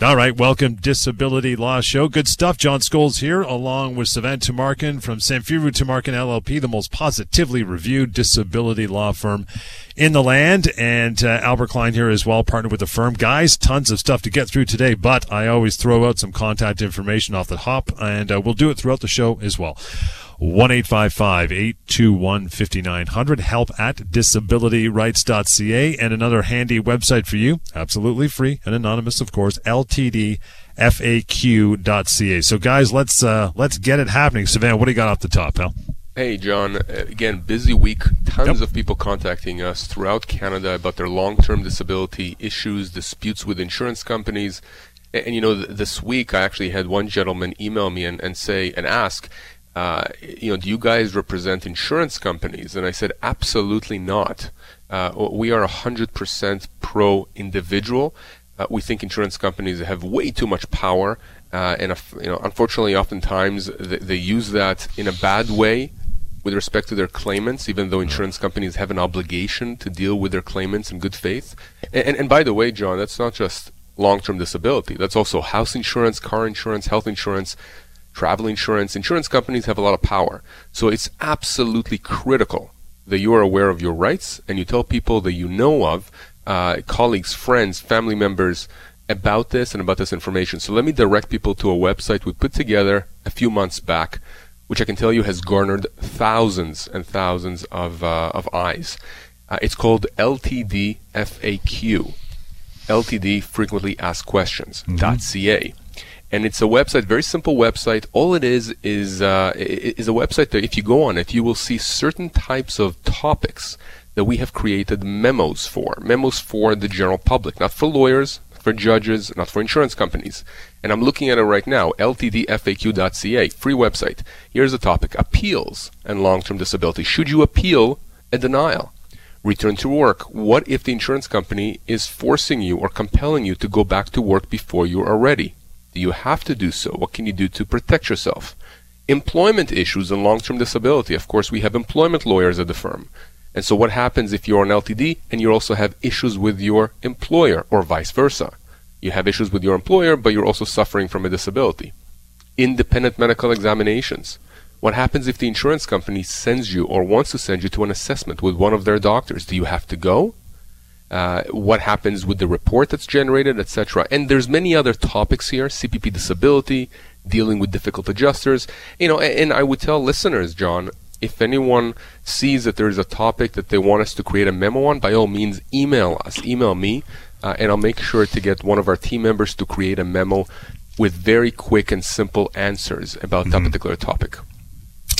All right, welcome Disability Law Show. Good stuff. John Scholes here, along with Sivan Tumarkin from Samfiru Tumarkin LLP, the most positively reviewed disability law firm in the land, and uh, Albert Klein here as well, partnered with the firm. Guys, tons of stuff to get through today, but I always throw out some contact information off the hop, and uh, we'll do it throughout the show as well. 1 821 5900. Help at disabilityrights.ca. And another handy website for you, absolutely free and anonymous, of course, ltdfaq.ca. So, guys, let's uh, let's get it happening. Sivan, what do you got off the top, pal? Hey, John. Again, busy week. Tons yep. of people contacting us throughout Canada about their long term disability issues, disputes with insurance companies. And, and, you know, th- this week I actually had one gentleman email me and, and say and ask, uh, you know, do you guys represent insurance companies? And I said, absolutely not. Uh, we are 100% pro individual. Uh, we think insurance companies have way too much power, uh, and you know, unfortunately, oftentimes they, they, use that in a bad way with respect to their claimants, even though insurance companies have an obligation to deal with their claimants in good faith. And, and, and by the way, John, that's not just long-term disability. That's also house insurance, car insurance, health insurance travel insurance, insurance companies have a lot of power. So it's absolutely critical that you are aware of your rights and you tell people that you know of, uh, colleagues, friends, family members, about this and about this information. So let me direct people to a website we put together a few months back, which I can tell you has garnered thousands and thousands of, uh, of eyes. Uh, it's called LTD FAQ. LTD Frequently Asked Questions. Mm-hmm. And it's a website, very simple website. All it is is uh, is a website that if you go on it, you will see certain types of topics that we have created memos for, memos for the general public, not for lawyers, for judges, not for insurance companies. And I'm looking at it right now, ltdfaq.ca, free website. Here's the topic: appeals and long-term disability. Should you appeal a denial? Return to work. What if the insurance company is forcing you or compelling you to go back to work before you are ready? Do you have to do so? What can you do to protect yourself? Employment issues and long-term disability. Of course, we have employment lawyers at the firm. And so what happens if you're an LTD and you also have issues with your employer or vice versa? You have issues with your employer, but you're also suffering from a disability. Independent medical examinations. What happens if the insurance company sends you or wants to send you to an assessment with one of their doctors? Do you have to go? Uh, what happens with the report that's generated, etc. And there's many other topics here: CPP disability, dealing with difficult adjusters. You know, and, and I would tell listeners, John, if anyone sees that there is a topic that they want us to create a memo on, by all means, email us, email me, uh, and I'll make sure to get one of our team members to create a memo with very quick and simple answers about mm-hmm. that particular topic.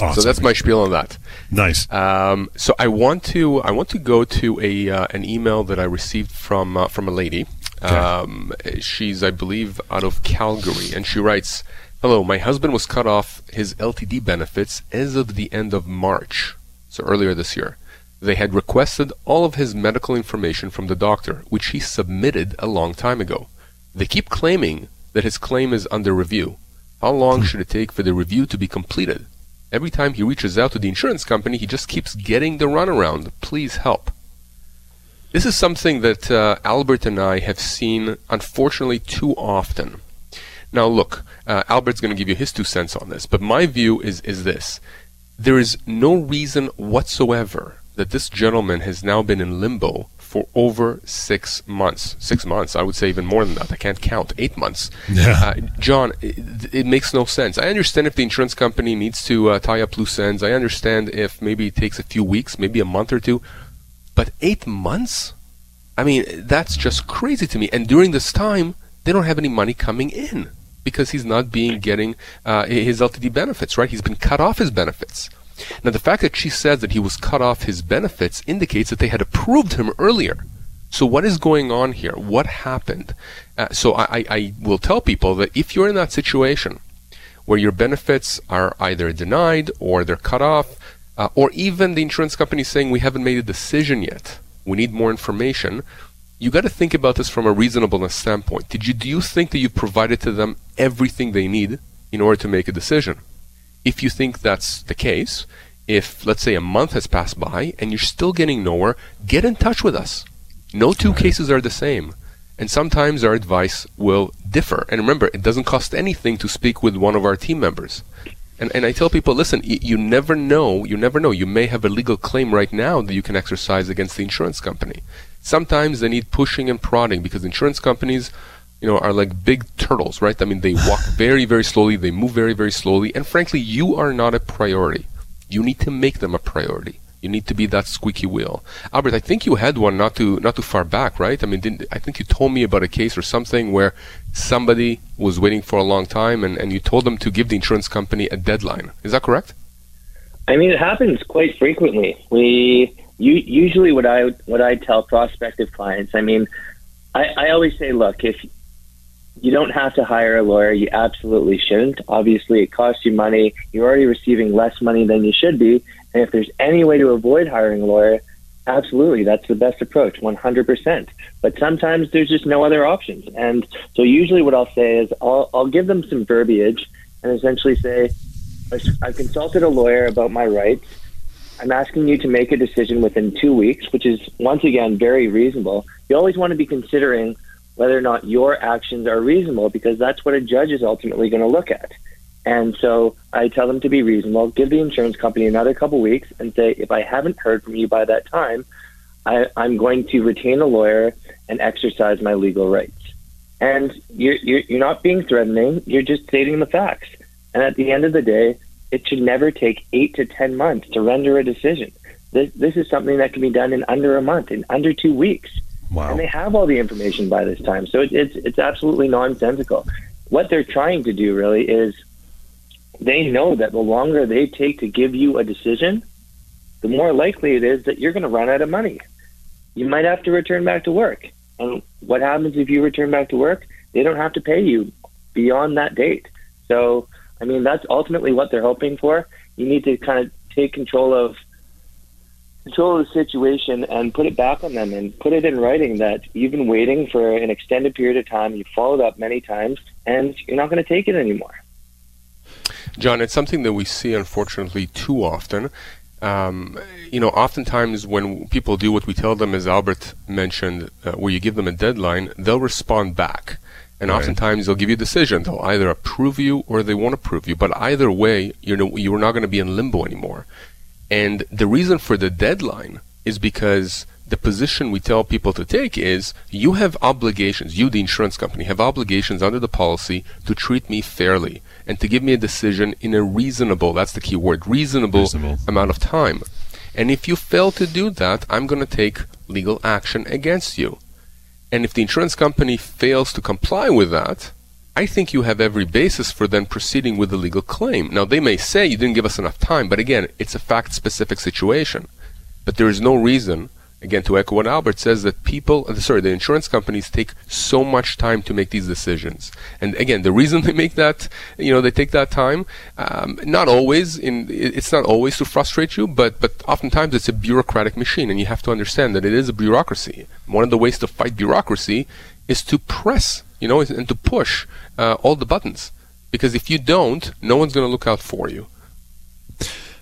Awesome. So that's my spiel on that. Nice. Um, so I want to I want to go to a uh, an email that I received from uh, from a lady. Okay. Um, she's I believe out of Calgary, and she writes, "Hello, my husband was cut off his LTD benefits as of the end of March, so earlier this year. They had requested all of his medical information from the doctor, which he submitted a long time ago. They keep claiming that his claim is under review. How long hmm. should it take for the review to be completed?" Every time he reaches out to the insurance company, he just keeps getting the runaround. Please help. This is something that uh, Albert and I have seen, unfortunately, too often. Now, look, uh, Albert's going to give you his two cents on this, but my view is, is this. There is no reason whatsoever that this gentleman has now been in limbo for over six months. Six months, I would say even more than that. I can't count. Eight months. Yeah. Uh, John, it, it, makes no sense. I understand if the insurance company needs to uh, tie up loose ends. I understand if maybe it takes a few weeks, maybe a month or two. But eight months? I mean, that's just crazy to me. And during this time, they don't have any money coming in because he's not being getting uh, his LTD benefits, right? He's been cut off his benefits. Now, the fact that she says that he was cut off his benefits indicates that they had approved him earlier. So, what is going on here? What happened? Uh, so, I, I will tell people that if you're in that situation where your benefits are either denied or they're cut off, uh, or even the insurance company saying we haven't made a decision yet, we need more information, you got to think about this from a reasonableness standpoint. Did you do you think that you've provided to them everything they need in order to make a decision? If you think that's the case, if let's say a month has passed by and you're still getting nowhere, get in touch with us. No two cases are the same. And sometimes our advice will differ. And remember, it doesn't cost anything to speak with one of our team members. And, and I tell people, listen, y- you never know, you never know. You may have a legal claim right now that you can exercise against the insurance company. Sometimes they need pushing and prodding because insurance companies, you know, are like big turtles, right? I mean, they walk very, very slowly, they move very, very slowly, and frankly, you are not a priority. You need to make them a priority. You need to be that squeaky wheel. Albert, I think you had one not too not too far back, right? I mean, I think you told me about a case or something where somebody was waiting for a long time, and, and you told them to give the insurance company a deadline. Is that correct? I mean, it happens quite frequently. We you, usually what I what I tell prospective clients. I mean, I, I always say, look, if you don't have to hire a lawyer. You absolutely shouldn't. Obviously, it costs you money. You're already receiving less money than you should be. And if there's any way to avoid hiring a lawyer, absolutely, that's the best approach, 100%. But sometimes there's just no other options. And so usually what I'll say is I'll, I'll give them some verbiage and essentially say, I've consulted a lawyer about my rights. I'm asking you to make a decision within two weeks, which is once again very reasonable. You always want to be considering whether or not your actions are reasonable because that's what a judge is ultimately going to look at. And so I tell them to be reasonable, give the insurance company another couple weeks and say, if I haven't heard from you by that time, I, am going to retain a lawyer and exercise my legal rights. And you're, you're, you're not being threatening, you're just stating the facts. And at the end of the day, it should never take eight to 10 months to render a decision. This, this is something that can be done in under a month, in under two weeks. Wow. And they have all the information by this time. So it, it's, it's absolutely nonsensical. What they're trying to do really is they know that the longer they take to give you a decision, the more likely it is that you're going to run out of money. You might have to return back to work. And what happens if you return back to work? They don't have to pay you beyond that date. So, I mean, that's ultimately what they're hoping for. You need to kind of take control of control of the situation and put it back on them and put it in writing that you've been waiting for an extended period of time, you've followed up many times, and you're not going to take it anymore. John, it's something that we see unfortunately too often. Um, you know, oftentimes when people do what we tell them, as Albert mentioned, uh, where you give them a deadline, they'll respond back. And right. oftentimes they'll give you a decision. They'll either approve you or they won't approve you. But either way, you know, you're not going to be in limbo anymore. And the reason for the deadline is because the position we tell people to take is you have obligations, you, the insurance company, have obligations under the policy to treat me fairly and to give me a decision in a reasonable, that's the key word, reasonable, reasonable. amount of time. And if you fail to do that, I'm going to take legal action against you. And if the insurance company fails to comply with that, I think you have every basis for then proceeding with the legal claim. Now, they may say you didn't give us enough time, but again, it's a fact specific situation. But there is no reason, again, to echo what Albert says, that people, uh, sorry, the insurance companies take so much time to make these decisions. And again, the reason they make that, you know, they take that time, um, not always, in, it's not always to frustrate you, but, but oftentimes it's a bureaucratic machine, and you have to understand that it is a bureaucracy. One of the ways to fight bureaucracy is to press you know, and to push uh, all the buttons. Because if you don't, no one's going to look out for you.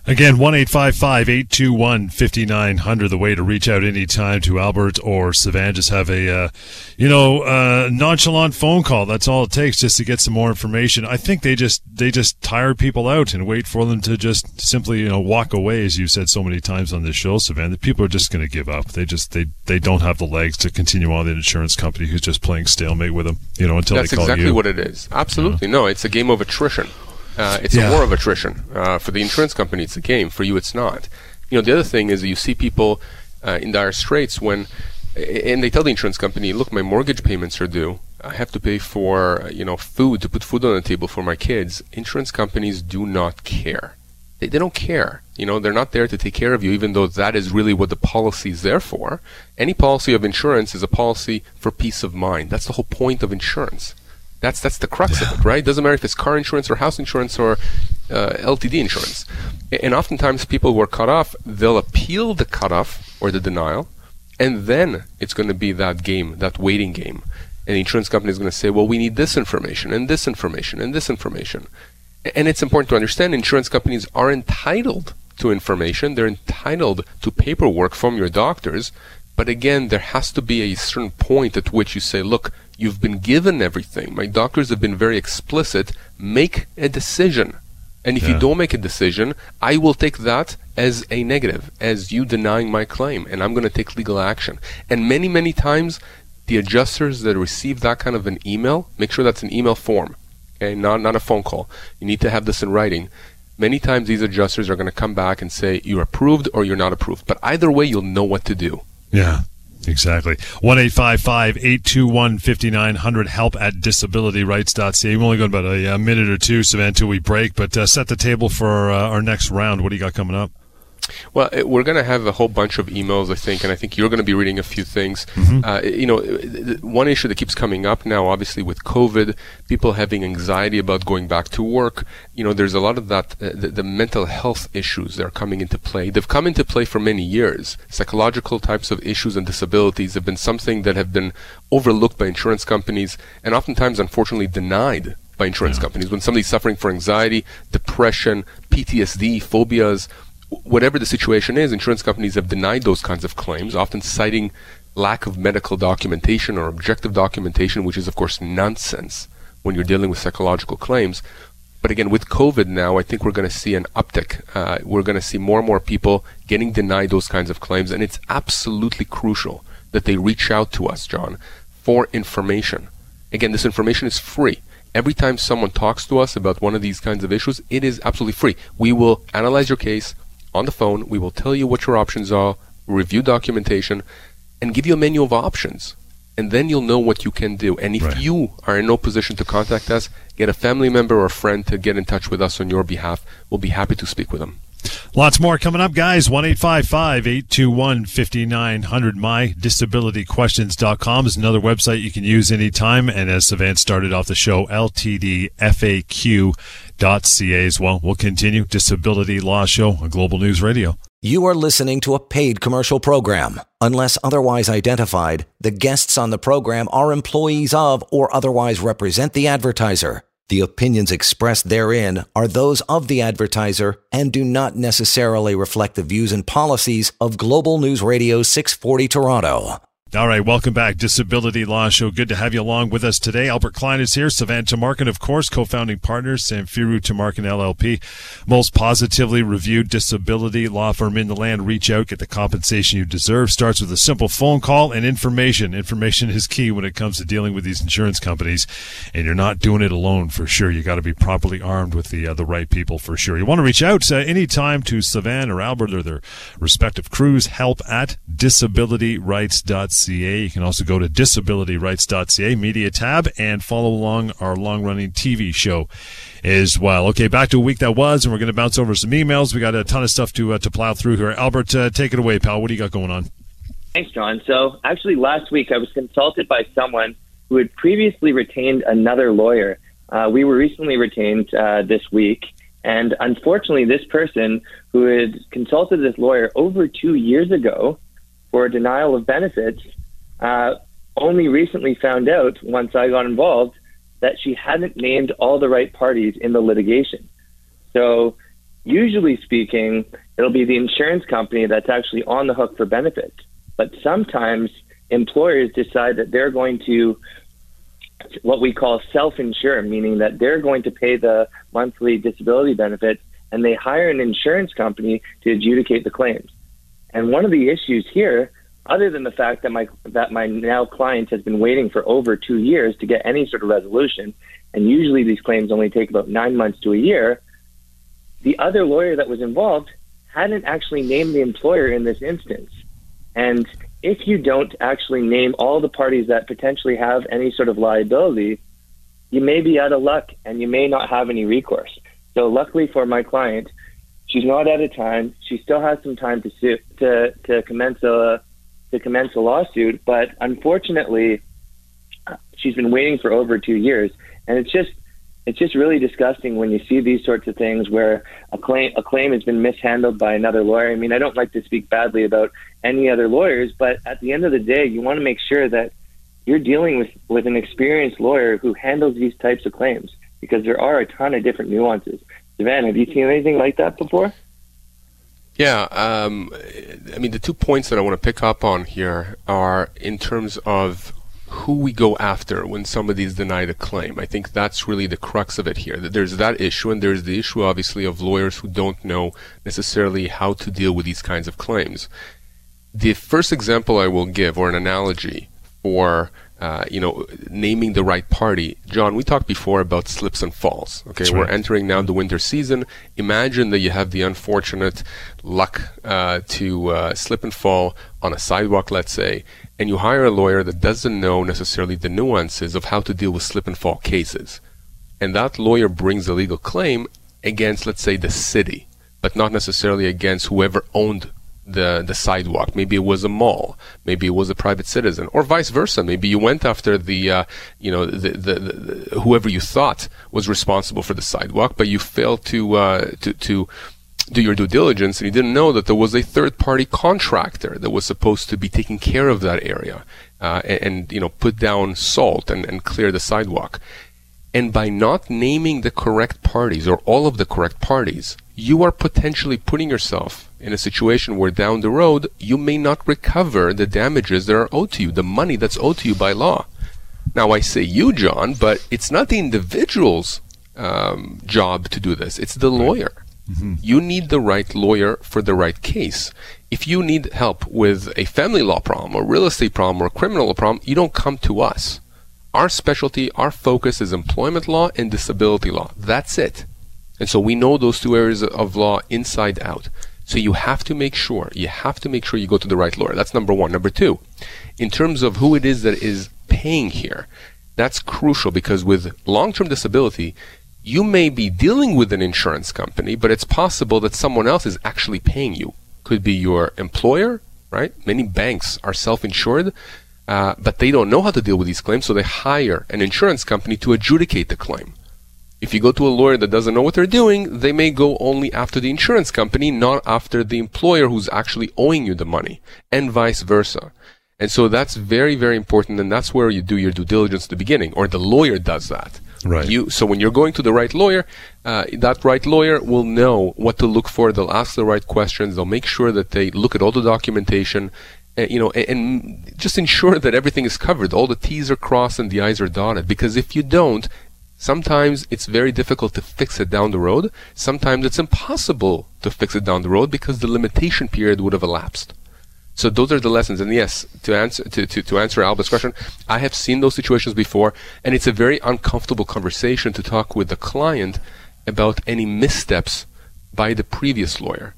Again, 1 821 5900, the way to reach out anytime to Albert or Sivan. Just have a, uh, you know, uh, nonchalant phone call. That's all it takes just to get some more information. I think they just, they just tire people out and wait for them to just simply, you know, walk away, as you said so many times on this show, Sivan, that people are just going to give up. They just, they, they don't have the legs to continue on the insurance company who's just playing stalemate with them, you know, until That's they call exactly you. what it is. Absolutely. Yeah. No, it's a game of attrition. Uh, it's yeah. a war of attrition. Uh, for the insurance company, it's a game. For you, it's not. You know, the other thing is that you see people uh, in dire straits when, and they tell the insurance company, "Look, my mortgage payments are due. I have to pay for you know food to put food on the table for my kids." Insurance companies do not care. They, they don't care. You know, they're not there to take care of you, even though that is really what the policy is there for. Any policy of insurance is a policy for peace of mind. That's the whole point of insurance. That's that's the crux yeah. of it, right? Doesn't matter if it's car insurance or house insurance or uh, LTD insurance. And oftentimes, people who are cut off, they'll appeal the cutoff or the denial, And then it's going to be that game, that waiting game. And the insurance company is going to say, well, we need this information and this information and this information. And it's important to understand insurance companies are entitled to information. They're entitled to paperwork from your doctors. But again, there has to be a certain point at which you say, look, you've been given everything. My doctors have been very explicit. Make a decision. And if yeah. you don't make a decision, I will take that as a negative, as you denying my claim, and I'm going to take legal action. And many, many times, the adjusters that receive that kind of an email, make sure that's an email form, okay, not, not a phone call. You need to have this in writing. Many times, these adjusters are going to come back and say, you're approved or you're not approved. But either way, you'll know what to do. Yeah. Exactly. 1 821 5900 help at disabilityrights.ca. We've only got about a, a minute or two, Sivan, until we break, but uh, set the table for uh, our next round. What do you got coming up? Well, we're going to have a whole bunch of emails, I think, and I think you're going to be reading a few things. Mm-hmm. Uh, you know, one issue that keeps coming up now, obviously with COVID, people having anxiety about going back to work. You know, there's a lot of that, uh, the, the, mental health issues that are coming into play. They've come into play for many years. Psychological types of issues and disabilities have been something that have been overlooked by insurance companies and oftentimes, unfortunately, denied by insurance yeah. companies. When somebody's suffering from anxiety, depression, PTSD, phobias, whatever the situation is, insurance companies have denied those kinds of claims, often citing lack of medical documentation or objective documentation, which is, of course, nonsense when you're dealing with psychological claims. But again, with COVID now, I think we're going to see an uptick. Uh, we're going to see more and more people getting denied those kinds of claims, and it's absolutely crucial that they reach out to us, John, for information. Again, this information is free. Every time someone talks to us about one of these kinds of issues, it is absolutely free. We will analyze your case, on the phone. We will tell you what your options are, review documentation, and give you a menu of options. And then you'll know what you can do. And if right. you are in no position to contact us, get a family member or a friend to get in touch with us on your behalf. We'll be happy to speak with them. Lots more coming up, guys. 1 821 5900. MyDisabilityQuestions.com is another website you can use anytime. And as Sivan started off the show, LTDFAQ ca as well. We'll continue. Disability Law Show on Global News Radio. You are listening to a paid commercial program. Unless otherwise identified, the guests on the program are employees of or otherwise represent the advertiser. The opinions expressed therein are those of the advertiser and do not necessarily reflect the views and policies of Global News Radio 640 Toronto. All right, welcome back. Disability Law Show. Good to have you along with us today. Albert Klein is here. Sivan Tumarkin, of course, co-founding partners, Samfiru Tumarkin LLP. Most positively reviewed disability law firm in the land. Reach out, get the compensation you deserve. Starts with a simple phone call and information. Information is key when it comes to dealing with these insurance companies. And you're not doing it alone for sure. You got to be properly armed with the, uh, the right people for sure. You want to reach out uh, anytime to Sivan or Albert or their respective crews. Help at disabilityrights.ca disabilityrights.ca. You can also go to disabilityrights.ca media tab and follow along our long running TV show as well. Okay, back to a week that was, and we're going to bounce over some emails. We got a ton of stuff to uh, to plow through here. Albert, uh, take it away, pal. What do you got going on? Thanks, John. So, actually, last week I was consulted by someone who had previously retained another lawyer. Uh, we were recently retained uh, this week, and unfortunately, this person who had consulted this lawyer over two years ago for a denial of benefits uh, only recently found out once I got involved that she hadn't named all the right parties in the litigation. So, usually speaking, it'll be the insurance company that's actually on the hook for benefits. But sometimes employers decide that they're going to what we call self-insure, meaning that they're going to pay the monthly disability benefits and they hire an insurance company to adjudicate the claims. And one of the issues here, other than the fact that my that my now client has been waiting for over two years to get any sort of resolution, and usually these claims only take about nine months to a year, the other lawyer that was involved hadn't actually named the employer in this instance. And if you don't actually name all the parties that potentially have any sort of liability, you may be out of luck and you may not have any recourse. So luckily for my client, She's not out of time. She still has some time to sue, to to commence a to commence a lawsuit, but unfortunately, she's been waiting for over two years, and it's just it's just really disgusting when you see these sorts of things where a claim a claim has been mishandled by another lawyer. I mean, I don't like to speak badly about any other lawyers, but at the end of the day, you want to make sure that you're dealing with with an experienced lawyer who handles these types of claims because there are a ton of different nuances. Sivan, have you seen anything like that before? Yeah, um, I mean, the two points that I want to pick up on here are in terms of who we go after when somebody's denied a claim. I think that's really the crux of it here. That there's that issue, and there's the issue, obviously, of lawyers who don't know necessarily how to deal with these kinds of claims. The first example I will give, or an analogy for uh, you know, naming the right party. John, we talked before about slips and falls. Okay, we're entering now the winter season. Imagine that you have the unfortunate luck uh, to uh, slip and fall on a sidewalk, let's say, and you hire a lawyer that doesn't know necessarily the nuances of how to deal with slip and fall cases. And that lawyer brings a legal claim against, let's say, the city, but not necessarily against whoever owned the the sidewalk. Maybe it was a mall. Maybe it was a private citizen, or vice versa. Maybe you went after the uh, you know the, the, the, whoever you thought was responsible for the sidewalk, but you failed to uh, to to do your due diligence and you didn't know that there was a third party contractor that was supposed to be taking care of that area uh, and, and, you know put down salt and, and clear the sidewalk and by not naming the correct parties or all of the correct parties you are potentially putting yourself in a situation where down the road you may not recover the damages that are owed to you, the money that's owed to you by law. Now, I say you, John, but it's not the individual's um, job to do this, it's the lawyer. Mm-hmm. You need the right lawyer for the right case. If you need help with a family law problem, or real estate problem, or a criminal problem, you don't come to us. Our specialty, our focus is employment law and disability law. That's it. And so we know those two areas of law inside out. So you have to make sure, you have to make sure you go to the right lawyer. That's number one. Number two, in terms of who it is that is paying here, that's crucial because with long-term disability, you may be dealing with an insurance company, but it's possible that someone else is actually paying you. Could be your employer, right? Many banks are self-insured, uh, but they don't know how to deal with these claims, so they hire an insurance company to adjudicate the claim. If you go to a lawyer that doesn't know what they're doing, they may go only after the insurance company, not after the employer who's actually owing you the money, and vice versa. And so that's very, very important, and that's where you do your due diligence at the beginning, or the lawyer does that. Right. You, so when you're going to the right lawyer, uh, that right lawyer will know what to look for. They'll ask the right questions. They'll make sure that they look at all the documentation, uh, you know, and, and just ensure that everything is covered. All the T's are crossed and the I's are dotted. Because if you don't, Sometimes it's very difficult to fix it down the road. Sometimes it's impossible to fix it down the road because the limitation period would have elapsed. So those are the lessons. And yes, to answer to, to, to answer Albert's question, I have seen those situations before, and it's a very uncomfortable conversation to talk with the client about any missteps by the previous lawyer.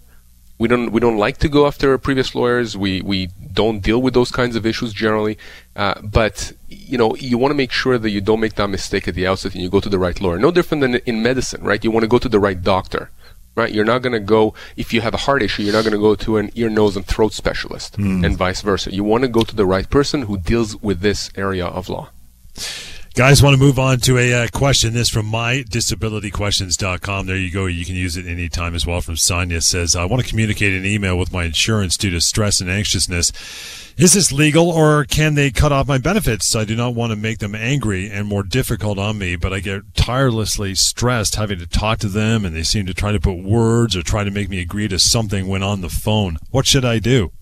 We don't we don't like to go after previous lawyers. We we don't deal with those kinds of issues generally. Uh, but you know you want to make sure that you don't make that mistake at the outset and you go to the right lawyer. No different than in medicine, right? You want to go to the right doctor, right? You're not going to go if you have a heart issue. You're not going to go to an ear, nose, and throat specialist, mm. and vice versa. You want to go to the right person who deals with this area of law. Guys, want to move on to a uh, question. This from mydisabilityquestions.com. There you go. You can use it anytime as well. From Sonia says, I want to communicate an email with my insurance due to stress and anxiousness. Is this legal or can they cut off my benefits? I do not want to make them angry and more difficult on me, but I get tirelessly stressed having to talk to them and they seem to try to put words or try to make me agree to something when on the phone. What should I do?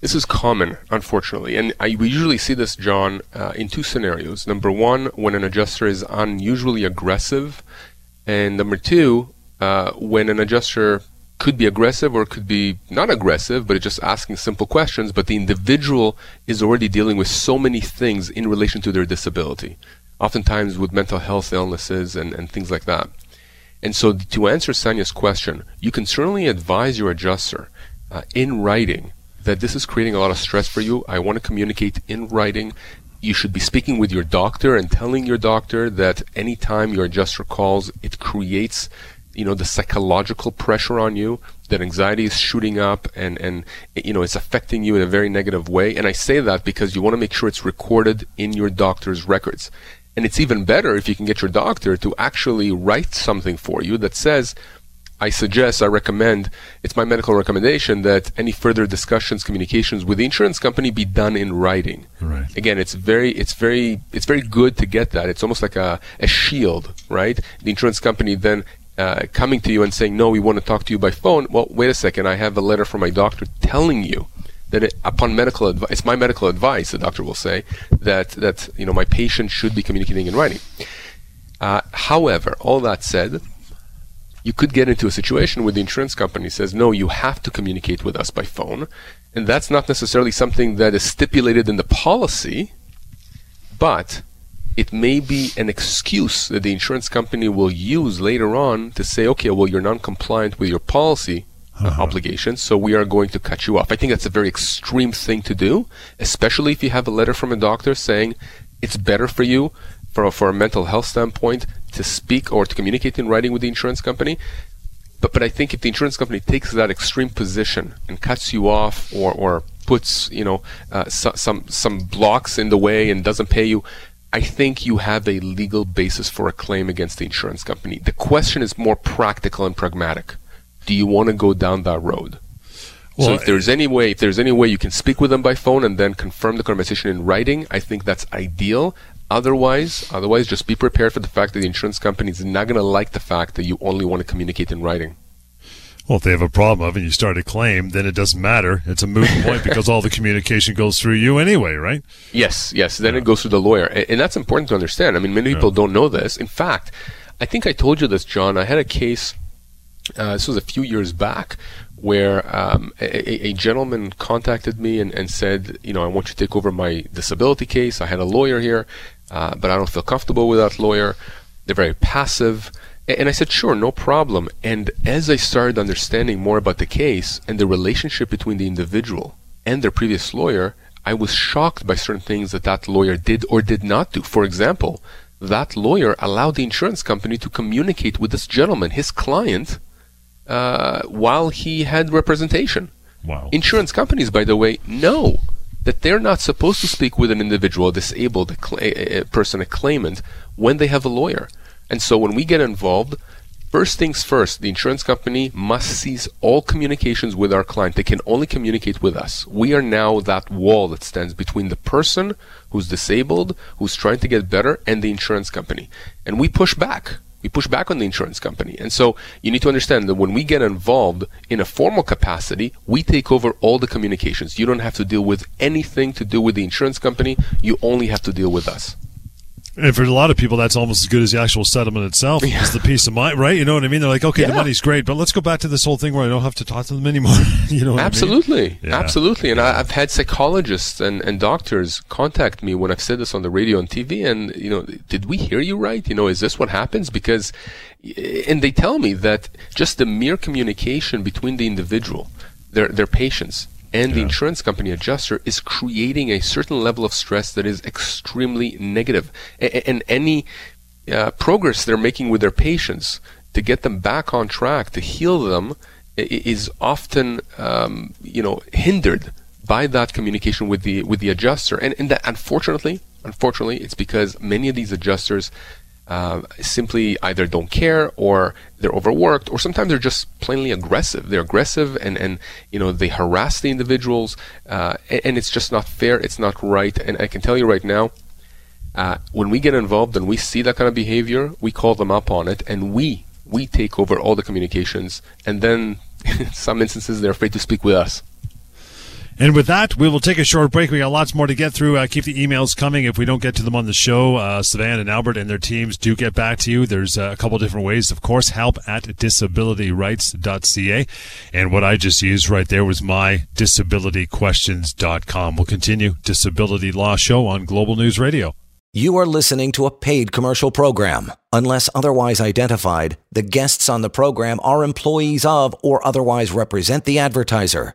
This is common, unfortunately, and I, we usually see this, John, uh, in two scenarios. Number one, when an adjuster is unusually aggressive, and number two, uh, when an adjuster could be aggressive or could be not aggressive, but it's just asking simple questions, but the individual is already dealing with so many things in relation to their disability, oftentimes with mental health illnesses and, and things like that. And so, to answer Sanya's question, you can certainly advise your adjuster uh, in writing that this is creating a lot of stress for you. I want to communicate in writing. You should be speaking with your doctor and telling your doctor that anytime your adjuster calls, it creates you know the psychological pressure on you that anxiety is shooting up and and you know it's affecting you in a very negative way and i say that because you want to make sure it's recorded in your doctor's records And it's even better if you can get your doctor to actually write something for you that says, I suggest, I recommend, it's my medical recommendation that any further discussions, communications with the insurance company be done in writing. Right. Again, it's very, it's very, it's very good to get that. It's almost like a, a shield, right? The insurance company then uh, coming to you and saying, no, we want to talk to you by phone. Well, wait a second. I have a letter from my doctor telling you that it, upon medical advice, it's my medical advice, the doctor will say, that, that, you know, my patient should be communicating in writing. Uh, however, all that said, you could get into a situation where the insurance company says, no, you have to communicate with us by phone. And that's not necessarily something that is stipulated in the policy, but it may be an excuse that the insurance company will use later on to say, okay, well, you're non compliant with your policy uh-huh. obligations, so we are going to cut you off. I think that's a very extreme thing to do, especially if you have a letter from a doctor saying it's better for you for, for a mental health standpoint to speak or to communicate in writing with the insurance company. But, but I think if the insurance company takes that extreme position and cuts you off or, or puts, you know, uh, so, some, some blocks in the way and doesn't pay you, I think you have a legal basis for a claim against the insurance company. The question is more practical and pragmatic. Do you want to go down that road? Well, so if there's any way, if there's any way you can speak with them by phone and then confirm the conversation in writing, I think that's ideal. Otherwise, otherwise, just be prepared for the fact that the insurance company is not going to like the fact that you only want to communicate in writing. Well, if they have a problem of it and you start a claim, then it doesn't matter. It's a moot point because all the communication goes through you anyway, right? Yes, yes. Then yeah. it goes through the lawyer. And that's important to understand. I mean, many people yeah. don't know this. In fact, I think I told you this, John. I had a case, uh, this was a few years back, where um, a, a, gentleman contacted me and, and said, you know, I want you to take over my disability case. I had a lawyer here uh, but I don't feel comfortable with that lawyer. They're very passive. And I said, sure, no problem. And as I started understanding more about the case and the relationship between the individual and their previous lawyer, I was shocked by certain things that that lawyer did or did not do. For example, that lawyer allowed the insurance company to communicate with this gentleman, his client, uh, while he had representation. Wow. Insurance companies, by the way, know that they're not supposed to speak with an individual, a disabled a, a person, a claimant, when they have a lawyer. And so when we get involved, First things first, the insurance company must cease all communications with our client. They can only communicate with us. We are now that wall that stands between the person who's disabled, who's trying to get better, and the insurance company. And we push back. We push back on the insurance company. And so you need to understand that when we get involved in a formal capacity, we take over all the communications. You don't have to deal with anything to do with the insurance company. You only have to deal with us. And for a lot of people, that's almost as good as the actual settlement itself. Yeah. It's the peace of mind, right? You know what I mean? They're like, okay, yeah. the money's great, but let's go back to this whole thing where I don't have to talk to them anymore. you know? Absolutely, I mean? yeah. absolutely. And I, have had psychologists and, and doctors contact me when I've said this on the radio and TV, and you know, did we hear you right? You know, is this what happens? Because, eh, and they tell me that just the mere communication between the individual, their their patients, and yeah. the insurance company adjuster is creating a certain level of stress that is extremely negative. A- and any uh, progress they're making with their patients to get them back on track, to heal them, is often, um, you know, hindered by that communication with the with the adjuster. And, and that, unfortunately, unfortunately, it's because many of these adjusters uh, simply either don't care or they're overworked or sometimes they're just plainly aggressive. They're aggressive and, and you know they harass the individuals uh, and, and, it's just not fair. It's not right. And I can tell you right now, uh, when we get involved and we see that kind of behavior, we call them up on it and we we take over all the communications. And then in some instances they're afraid to speak with us. And with that, we will take a short break. We got lots more to get through. Uh, keep the emails coming. If we don't get to them on the show, uh, Sivan and Albert and their teams do get back to you. There's uh, a couple different ways. Of course, help at disabilityrights.ca. And what I just used right there was my disabilityquestions.com. We'll continue Disability Law Show on Global News Radio. You are listening to a paid commercial program. Unless otherwise identified, the guests on the program are employees of or otherwise represent the advertiser.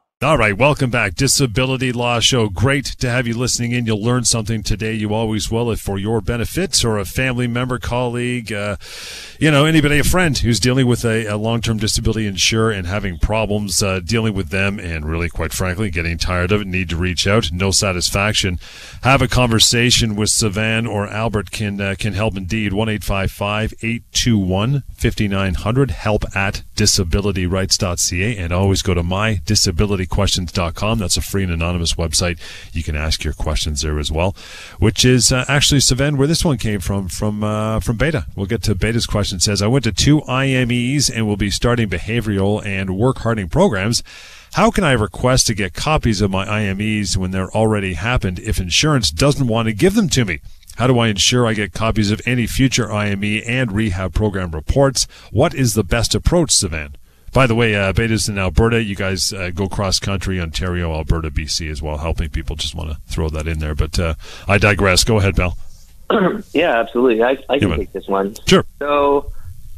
All right, welcome back. Disability Law Show. Great to have you listening in. You'll learn something today. You always will, if for your benefits or a family member, colleague, uh, you know, anybody, a friend who's dealing with a, a long-term disability insurer and having problems uh, dealing with them, and really, quite frankly, getting tired of it, need to reach out. No satisfaction. Have a conversation with Sivan or Albert can uh, can help indeed. One eight five five eight two one fifty nine hundred. Help at disabilityrights.ca, and always go to my disability questions.com. That's a free and anonymous website. You can ask your questions there as well, which is uh, actually, Sivan, where this one came from, from, uh, from Beta. We'll get to Beta's question. It says, I went to two IMEs and will be starting behavioral and work hardening programs. How can I request to get copies of my IMEs when they're already happened if insurance doesn't want to give them to me? How do I ensure I get copies of any future IME and rehab program reports? What is the best approach, Sivan? By the way, uh, Beta's in Alberta. You guys uh, go cross country, Ontario, Alberta, BC as well, helping people. Just want to throw that in there. But uh, I digress. Go ahead, Bell. yeah, absolutely. I, I can yeah, take this one. Sure. So,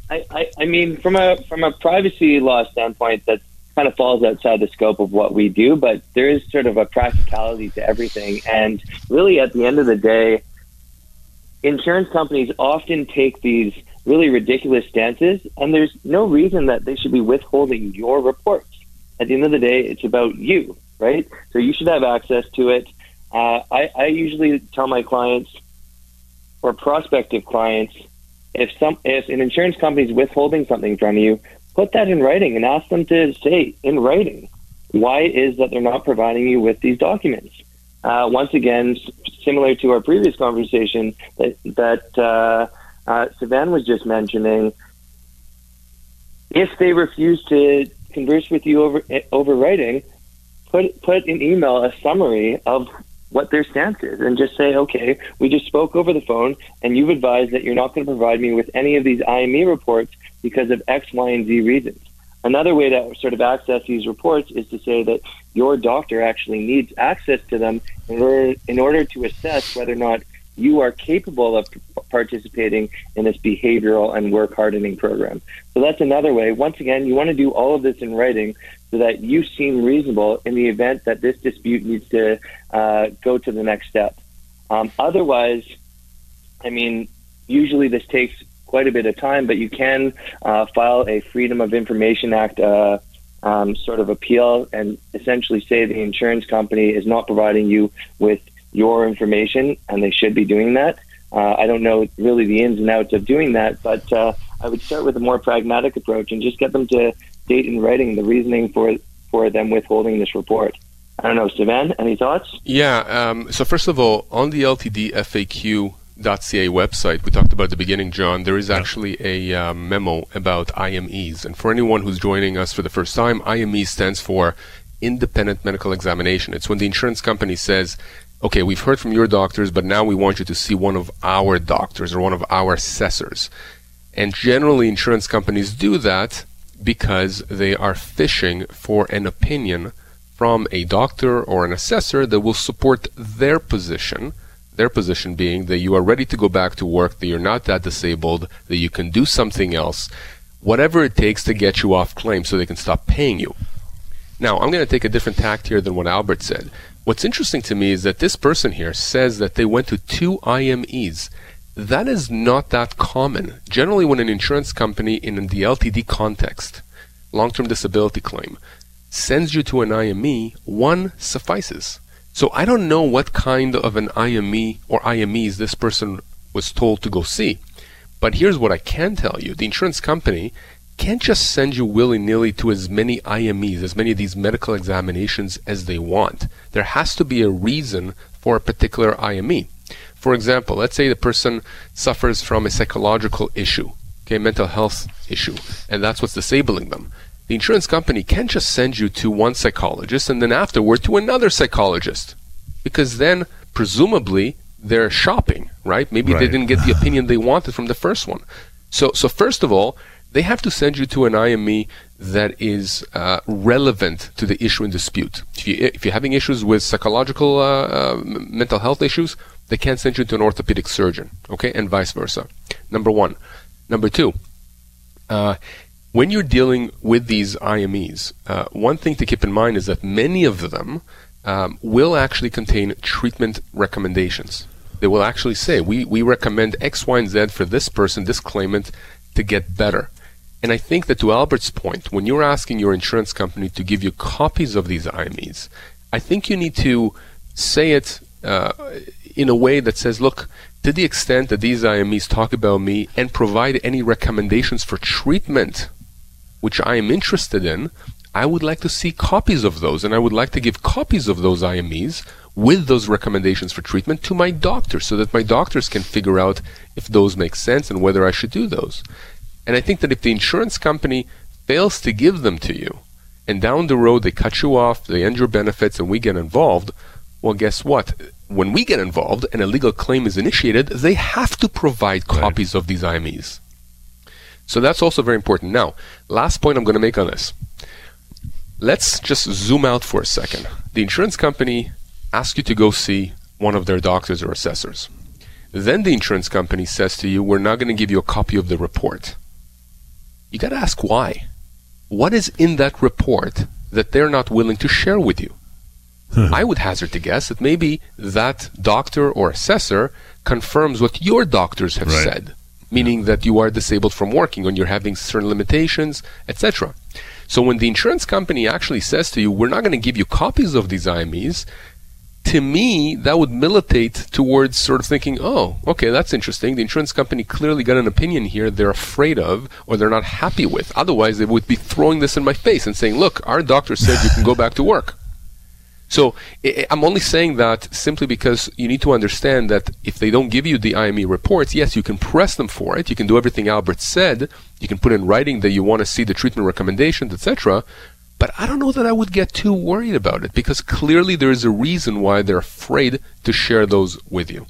I, I, I mean, from a from a privacy law standpoint, that kind of falls outside the scope of what we do. But there is sort of a practicality to everything, and really, at the end of the day, insurance companies often take these really ridiculous stances, and there's no reason that they should be withholding your reports. At the end of the day, it's about you, right? So you should have access to it. Uh, I, I usually tell my clients or prospective clients if some if an insurance company is withholding something from you, put that in writing and ask them to say in writing why it is that they're not providing you with these documents. Uh, once again, similar to our previous conversation, that that uh, uh, Sivan was just mentioning, if they refuse to converse with you over over writing, put put in email a summary of what their stance is and just say, okay, we just spoke over the phone and you've advised that you're not going to provide me with any of these IME reports because of X, Y, and Z reasons. Another way to sort of access these reports is to say that your doctor actually needs access to them in order, in order to assess whether or not you are capable of participating in this behavioral and work hardening program. So that's another way. Once again, you want to do all of this in writing so that you seem reasonable in the event that this dispute needs to uh, go to the next step. Um, otherwise, I mean, usually this takes quite a bit of time, but you can uh, file a Freedom of Information Act uh, um, sort of appeal and essentially say the insurance company is not providing you with your information, and they should be doing that. Uh, I don't know really the ins and outs of doing that, but uh, I would start with a more pragmatic approach and just get them to state in writing the reasoning for for them withholding this report. I don't know, Sivan, any thoughts? Yeah. Um, so first of all, on the LTD FAQ .ca website we talked about at the beginning, John, there is actually a uh, memo about IMEs. And for anyone who's joining us for the first time, IME stands for Independent Medical Examination. It's when the insurance company says, okay, we've heard from your doctors, but now we want you to see one of our doctors or one of our assessors. And generally, insurance companies do that because they are fishing for an opinion from a doctor or an assessor that will support their position. Their position being that you are ready to go back to work, that you're not that disabled, that you can do something else, whatever it takes to get you off claim so they can stop paying you. Now, I'm going to take a different tact here than what Albert said. What's interesting to me is that this person here says that they went to two IMEs. That is not that common. Generally, when an insurance company in the LTD context, long term disability claim, sends you to an IME, one suffices. So I don't know what kind of an IME or IMEs this person was told to go see. But here's what I can tell you the insurance company can't just send you willy nilly to as many IMEs, as many of these medical examinations as they want. There has to be a reason for a particular IME. For example, let's say the person suffers from a psychological issue, okay, mental health issue, and that's what's disabling them. The insurance company can't just send you to one psychologist and then afterward to another psychologist. Because then, presumably, they're shopping, right? Maybe right. they didn't get the opinion they wanted from the first one. So, so first of all, they have to send you to an IME that is uh, relevant to the issue in dispute. If, you, you're having issues with psychological uh, uh, mental health issues, they can't send you to an orthopedic surgeon, okay, and vice versa. Number one. Number two, uh, when you're dealing with these IMEs, uh, one thing to keep in mind is that many of them um, will actually contain treatment recommendations. They will actually say, we, we recommend X, Y, and Z for this person, this claimant, to get better. And I think that to Albert's point, when you're asking your insurance company to give you copies of these IMEs, I think you need to say it uh, in a way that says, look, to the extent that these IMEs talk about me and provide any recommendations for treatment, which I am interested in, I would like to see copies of those, and I would like to give copies of those IMEs with those recommendations for treatment to my doctor so that my doctors can figure out if those make sense and whether I should do those. And I think that if the insurance company fails to give them to you, and down the road they cut you off, they end your benefits, and we get involved, well, guess what? When we get involved and a legal claim is initiated, they have to provide copies right. of these IMEs. So that's also very important. Now, last point I'm going to make on this. Let's just zoom out for a second. The insurance company asks you to go see one of their doctors or assessors. Then the insurance company says to you, We're not going to give you a copy of the report. You got to ask why. What is in that report that they're not willing to share with you? Hmm. I would hazard to guess that maybe that doctor or assessor confirms what your doctors have right. said, meaning yeah. that you are disabled from working and you're having certain limitations, etc. So when the insurance company actually says to you, we're not going to give you copies of these IMEs, to me, that would militate towards sort of thinking, oh, okay, that's interesting. The insurance company clearly got an opinion here they're afraid of or they're not happy with. Otherwise, they would be throwing this in my face and saying, look, our doctor said you can go back to work. So I'm only saying that simply because you need to understand that if they don't give you the IME reports, yes, you can press them for it. You can do everything Albert said. You can put in writing that you want to see the treatment recommendations, etc. But I don't know that I would get too worried about it because clearly there is a reason why they're afraid to share those with you.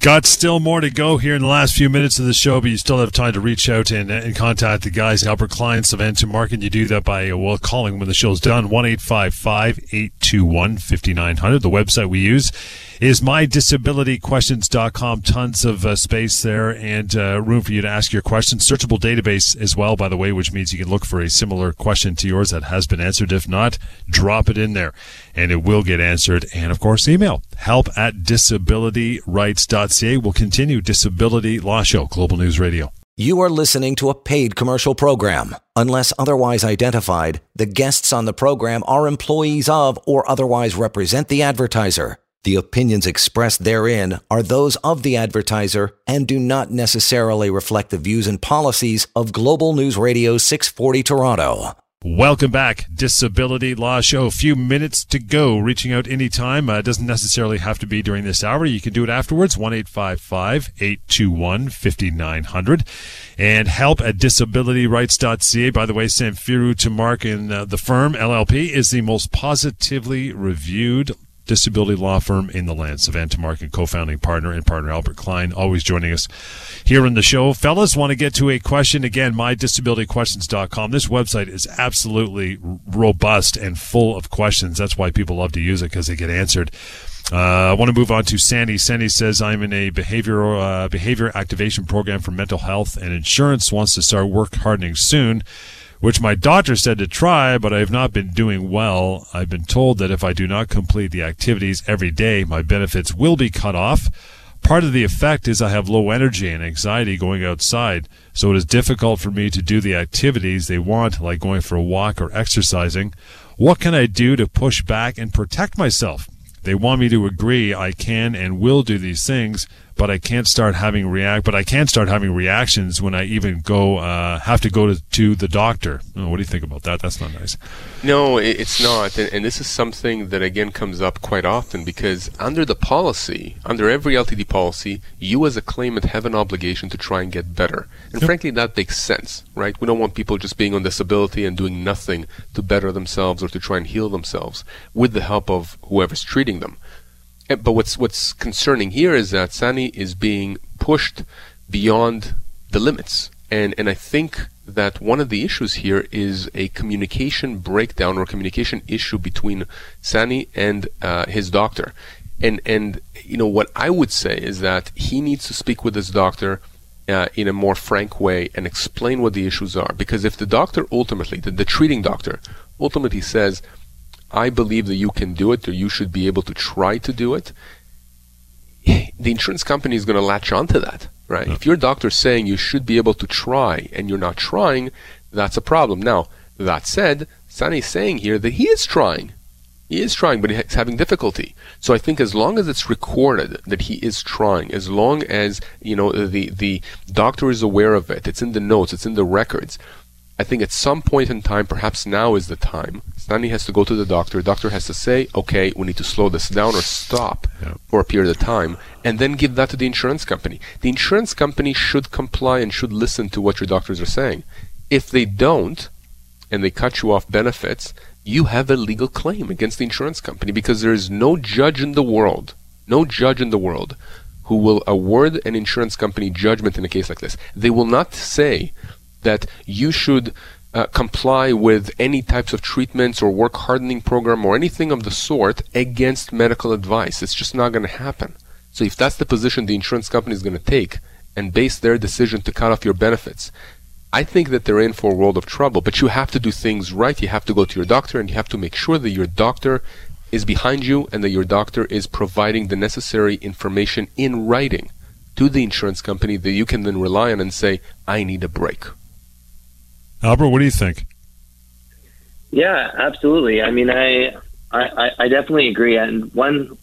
Got still more to go here in the last few minutes of the show, but you still have time to reach out and, and contact the guys, Albert Klein, Sivan Tumarkin, You do that by uh, well calling when the show's done, 1 821 5900. The website we use is mydisabilityquestions.com. Tons of uh, space there and uh, room for you to ask your questions. Searchable database as well, by the way, which means you can look for a similar question to yours that has been answered. If not, drop it in there and it will get answered. And of course, email help at disabilityrights.ca. We'll continue Disability Law Show, Global News Radio. You are listening to a paid commercial program. Unless otherwise identified, the guests on the program are employees of or otherwise represent the advertiser. The opinions expressed therein are those of the advertiser and do not necessarily reflect the views and policies of Global News Radio 640 Toronto. Welcome back, Disability Law Show. A few minutes to go. Reaching out anytime uh, doesn't necessarily have to be during this hour. You can do it afterwards. One eight five five eight two one fifty nine hundred, and help at disabilityrights.ca. By the way, Sam Firu Samfiru Tumarkin uh, the firm LLP is the most positively reviewed disability law firm in the land. Sivan Tumarkin, co-founding partner, and partner Albert Klein, always joining us here in the show. Fellas, want to get to a question again? MyDisabilityQuestions.com. This website is absolutely robust and full of questions. That's why people love to use it because they get answered. Uh, I want to move on to Sandy. Sandy says, I'm in a behavior, uh, behavior activation program for mental health and insurance wants to start work hardening soon which my doctor said to try, but I have not been doing well. I've been told that if I do not complete the activities every day, my benefits will be cut off. Part of the effect is I have low energy and anxiety going outside, so it is difficult for me to do the activities they want, like going for a walk or exercising. What can I do to push back and protect myself? They want me to agree I can and will do these things, but I can't start having react. But I can start having reactions when I even go uh, have to go to, to the doctor. Oh, what do you think about that? That's not nice. No, it's not, and, and this is something that again comes up quite often because under the policy, under every LTD policy, you as a claimant have an obligation to try and get better, and yep. frankly, that makes sense, right? We don't want people just being on disability and doing nothing to better themselves or to try and heal themselves with the help of whoever's treating them. Eh, but what's what's concerning here is that Sandy is being pushed beyond the limits, and and I think that one of the issues here is a communication breakdown or communication issue between Sandy and uh, his doctor, and and you know what I would say is that he needs to speak with his doctor uh, in a more frank way and explain what the issues are. Because if the doctor ultimately, the, the treating doctor, ultimately says, I believe that you can do it or you should be able to try to do it, the insurance company is going to latch onto that, right? If your doctor's saying you should be able to try and you're not trying, that's a problem. Now, that said, Sandy is saying here that he is trying. He is trying, but he's having difficulty. So I think as long as it's recorded that he is trying, as long as you know the the doctor is aware of it, it's in the notes, it's in the records. I think at some point in time, perhaps now is the time. Stanley has to go to the doctor. The doctor has to say, "Okay, we need to slow this down or stop yeah. for a period of time," and then give that to the insurance company. The insurance company should comply and should listen to what your doctors are saying. If they don't, and they cut you off benefits, you have a legal claim against the insurance company because there is no judge in the world, no judge in the world who will award an insurance company judgment in a case like this. They will not say that you should uh, comply with any types of treatments or work hardening program or anything of the sort against medical advice. It's just not going to happen. So if that's the position the insurance company is going to take and base their decision to cut off your benefits I think that they're in for a world of trouble, but you have to do things right. You have to go to your doctor and you have to make sure that your doctor is behind you and that your doctor is providing the necessary information in writing to the insurance company that you can then rely on and say, I need a break. Albert, what do you think? Yeah, absolutely. I mean, I, I, I definitely agree. And one,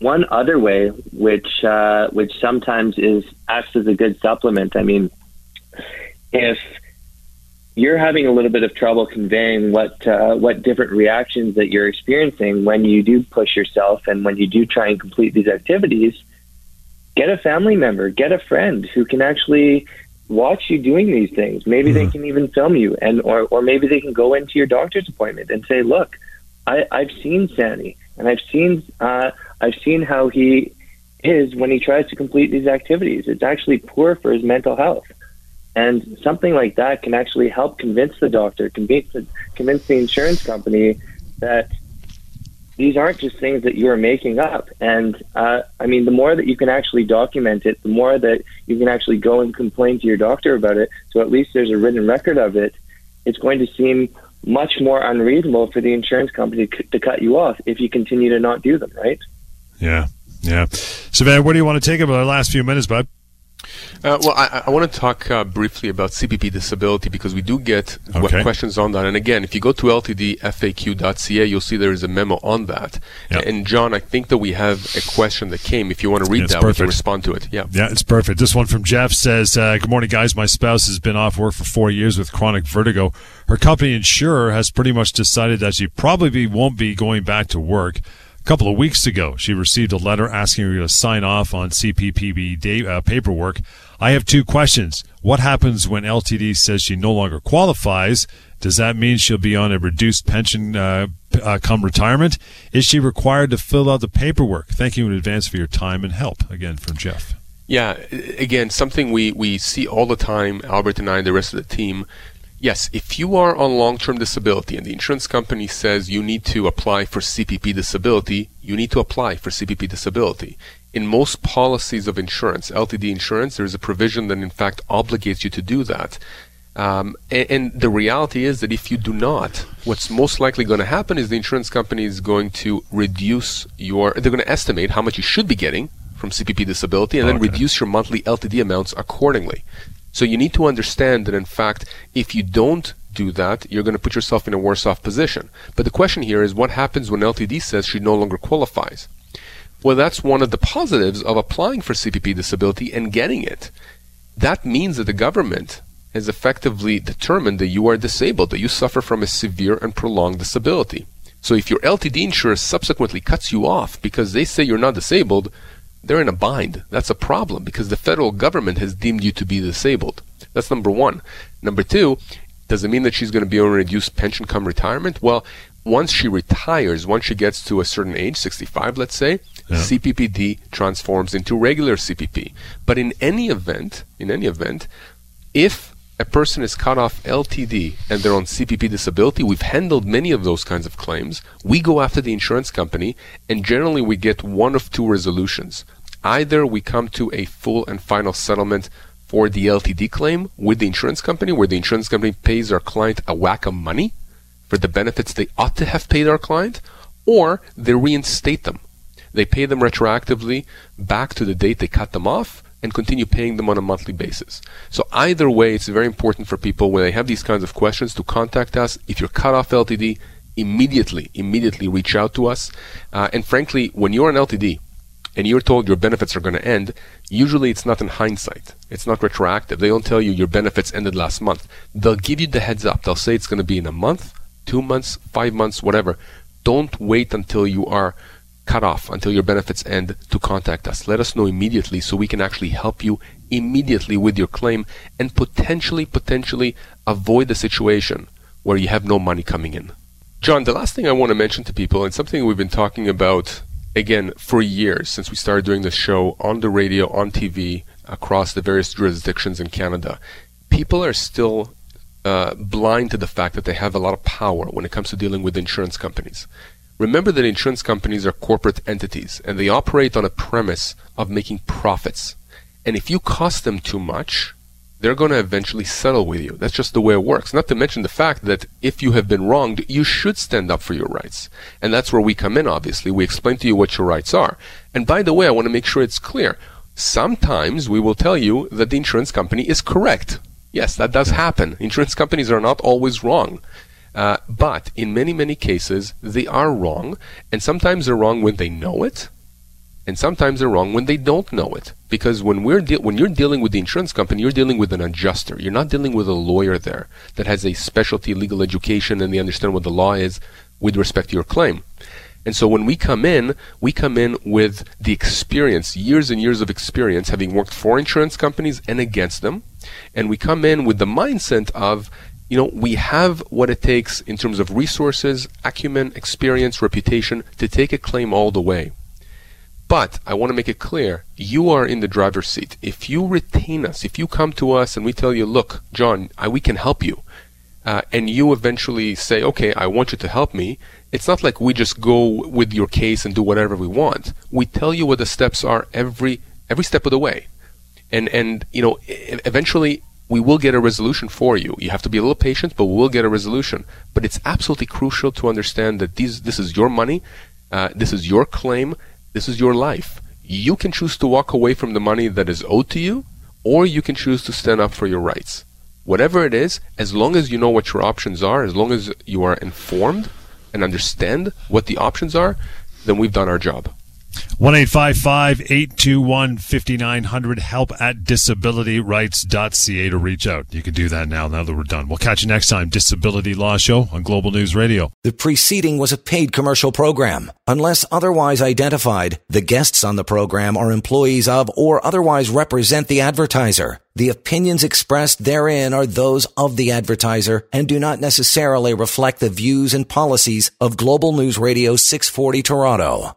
one other way, which, uh, which sometimes is acts as a good supplement. I mean, if you're having a little bit of trouble conveying what uh, what different reactions that you're experiencing when you do push yourself and when you do try and complete these activities, get a family member, get a friend who can actually watch you doing these things. Maybe mm-hmm. they can even film you, and or or maybe they can go into your doctor's appointment and say, "Look, I, I've seen Sandy, and I've seen uh, I've seen how he is when he tries to complete these activities. It's actually poor for his mental health." And something like that can actually help convince the doctor, convince the, convince the insurance company that these aren't just things that you are making up. And uh, I mean, the more that you can actually document it, the more that you can actually go and complain to your doctor about it. So at least there's a written record of it. It's going to seem much more unreasonable for the insurance company to cut you off if you continue to not do them, right? Yeah, yeah. Sivan, what do you want to take about our last few minutes, bud? Uh, well, I, I want to talk uh, briefly about CPP disability because we do get okay. questions on that. And again, if you go to ltdfaq.ca, you'll see there is a memo on that. Yep. And John, I think that we have a question that came. If you want to read that, perfect. we can respond to it. Yeah, yeah, it's perfect. This one from Jeff says, uh, "Good morning, guys. My spouse has been off work for four years with chronic vertigo. Her company insurer has pretty much decided that she probably won't be going back to work." Couple of weeks ago, she received a letter asking her to sign off on CPPB day, uh, paperwork. I have two questions. What happens when LTD says she no longer qualifies? Does that mean she'll be on a reduced pension uh, uh, come retirement? Is she required to fill out the paperwork? Thank you in advance for your time and help. Again, from Jeff. Yeah, again, something we, we see all the time, Albert and I and the rest of the team Yes, if you are on long term disability and the insurance company says you need to apply for CPP disability, you need to apply for CPP disability. In most policies of insurance, LTD insurance, there's a provision that in fact obligates you to do that. Um, and, and, the reality is that if you do not, what's most likely going to happen is the insurance company is going to reduce your, they're going to estimate how much you should be getting from CPP disability and okay. then reduce your monthly LTD amounts accordingly. So you need to understand that, in fact, if you don't do that, you're going to put yourself in a worse off position. But the question here is what happens when LTD says she no longer qualifies? Well, that's one of the positives of applying for CPP disability and getting it. That means that the government has effectively determined that you are disabled, that you suffer from a severe and prolonged disability. So if your LTD insurer subsequently cuts you off because they say you're not disabled, they're in a bind. That's a problem because the federal government has deemed you to be disabled. That's number one. Number two, does it mean that she's going to be on a reduced pension come retirement? Well, once she retires, once she gets to a certain age, 65, let's say, yeah. CPPD transforms into regular CPP. But in any event, in any event, if a person is cut off LTD and they're on CPP disability, we've handled many of those kinds of claims. We go after the insurance company, and generally we get one of two resolutions. Either we come to a full and final settlement for the LTD claim with the insurance company, where the insurance company pays our client a whack of money for the benefits they ought to have paid our client, or they reinstate them. They pay them retroactively back to the date they cut them off and continue paying them on a monthly basis. So either way, it's very important for people when they have these kinds of questions to contact us. If you're cut off LTD, immediately, immediately reach out to us. Uh, and frankly, when you're an LTD, and you're told your benefits are going to end, usually it's not in hindsight. It's not retroactive. They don't tell you your benefits ended last month. They'll give you the heads up. They'll say it's going to be in a month, two months, five months, whatever. Don't wait until you are cut off, until your benefits end to contact us. Let us know immediately so we can actually help you immediately with your claim and potentially, potentially avoid the situation where you have no money coming in. John, the last thing I want to mention to people, and something we've been talking about again, for years since we started doing this show on the radio, on TV, across the various jurisdictions in Canada, people are still uh, blind to the fact that they have a lot of power when it comes to dealing with insurance companies. Remember that insurance companies are corporate entities and they operate on a premise of making profits. And if you cost them too much, they're going to eventually settle with you. That's just the way it works. Not to mention the fact that if you have been wronged, you should stand up for your rights. And that's where we come in, obviously. We explain to you what your rights are. And by the way, I want to make sure it's clear. Sometimes we will tell you that the insurance company is correct. Yes, that does happen. Insurance companies are not always wrong. Uh, but in many, many cases, they are wrong. And sometimes they're wrong when they know it and sometimes they're wrong when they don't know it. Because when we're de- when you're dealing with the insurance company, you're dealing with an adjuster. You're not dealing with a lawyer there that has a specialty legal education and they understand what the law is with respect to your claim. And so when we come in, we come in with the experience, years and years of experience, having worked for insurance companies and against them. And we come in with the mindset of, you know, we have what it takes in terms of resources, acumen, experience, reputation to take a claim all the way. But I want to make it clear, you are in the driver's seat. If you retain us, if you come to us and we tell you, look, John, I, we can help you, uh, and you eventually say, okay, I want you to help me, it's not like we just go with your case and do whatever we want. We tell you what the steps are every every step of the way, and and you know, eventually we will get a resolution for you. You have to be a little patient, but we will get a resolution. But it's absolutely crucial to understand that these this is your money, uh, this is your claim this is your life. You can choose to walk away from the money that is owed to you, or you can choose to stand up for your rights. Whatever it is, as long as you know what your options are, as long as you are informed and understand what the options are, then we've done our job. 1 821 5900 help at disabilityrights.ca to reach out. You can do that now, now that we're done. We'll catch you next time. Disability Law Show on Global News Radio. The preceding was a paid commercial program. Unless otherwise identified, the guests on the program are employees of or otherwise represent the advertiser. The opinions expressed therein are those of the advertiser and do not necessarily reflect the views and policies of Global News Radio 640 Toronto.